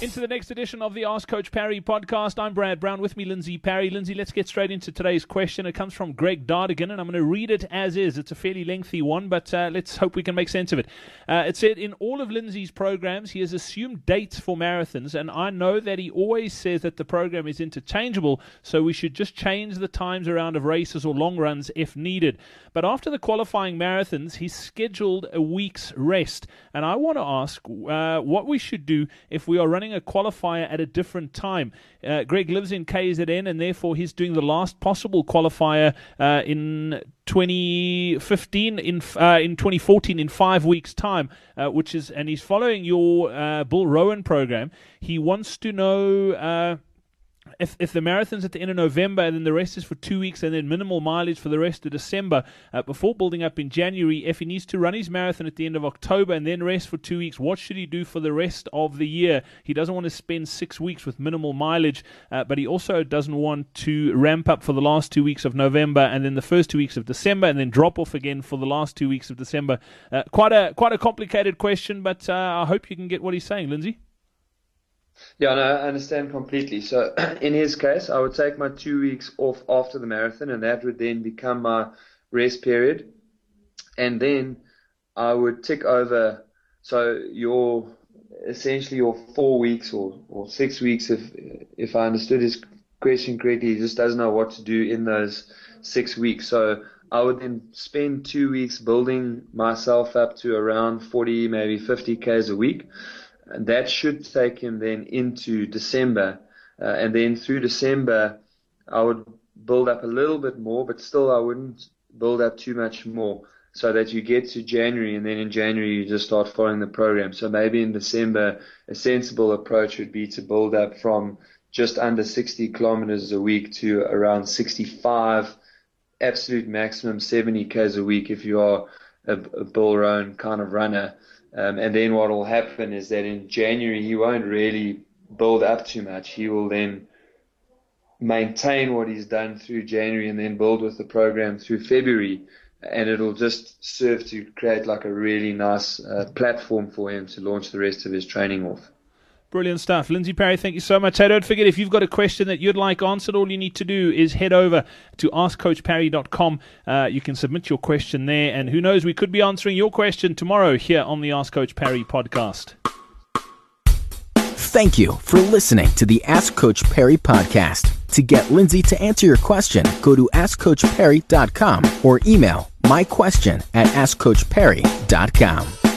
Into the next edition of the Ask Coach Parry podcast. I'm Brad Brown. With me, Lindsey Parry. Lindsey, let's get straight into today's question. It comes from Greg Dardagan, and I'm going to read it as is. It's a fairly lengthy one, but uh, let's hope we can make sense of it. Uh, it said, In all of Lindsey's programs, he has assumed dates for marathons, and I know that he always says that the program is interchangeable, so we should just change the times around of races or long runs if needed. But after the qualifying marathons, he's scheduled a week's rest, and I want to ask uh, what we should do if we are running a qualifier at a different time. Uh, Greg lives in KZN, and therefore he's doing the last possible qualifier uh, in 2015 in uh, in 2014 in five weeks time uh, which is and he's following your uh, Bill Rowan program he wants to know uh, if if the marathon's at the end of November and then the rest is for two weeks and then minimal mileage for the rest of December uh, before building up in January, if he needs to run his marathon at the end of October and then rest for two weeks, what should he do for the rest of the year? He doesn't want to spend six weeks with minimal mileage, uh, but he also doesn't want to ramp up for the last two weeks of November and then the first two weeks of December and then drop off again for the last two weeks of December. Uh, quite a quite a complicated question, but uh, I hope you can get what he's saying, Lindsey. Yeah, no, I understand completely. So in his case, I would take my two weeks off after the marathon, and that would then become my rest period. And then I would tick over. So your essentially your four weeks or, or six weeks, if if I understood his question correctly, he just doesn't know what to do in those six weeks. So I would then spend two weeks building myself up to around 40, maybe 50 k's a week and that should take him then into December. Uh, and then through December, I would build up a little bit more, but still I wouldn't build up too much more so that you get to January and then in January you just start following the program. So maybe in December, a sensible approach would be to build up from just under 60 kilometers a week to around 65, absolute maximum 70 k's a week if you are a, a Bill Rowan kind of runner. Um, and then what will happen is that in January he won't really build up too much. He will then maintain what he's done through January and then build with the program through February. And it'll just serve to create like a really nice uh, platform for him to launch the rest of his training off. Brilliant stuff. Lindsey Parry, thank you so much. Hey, don't forget, if you've got a question that you'd like answered, all you need to do is head over to askcoachparry.com. Uh, you can submit your question there, and who knows, we could be answering your question tomorrow here on the Ask Coach Parry podcast. Thank you for listening to the Ask Coach Parry podcast. To get Lindsey to answer your question, go to askcoachparry.com or email my question at askcoachparry.com.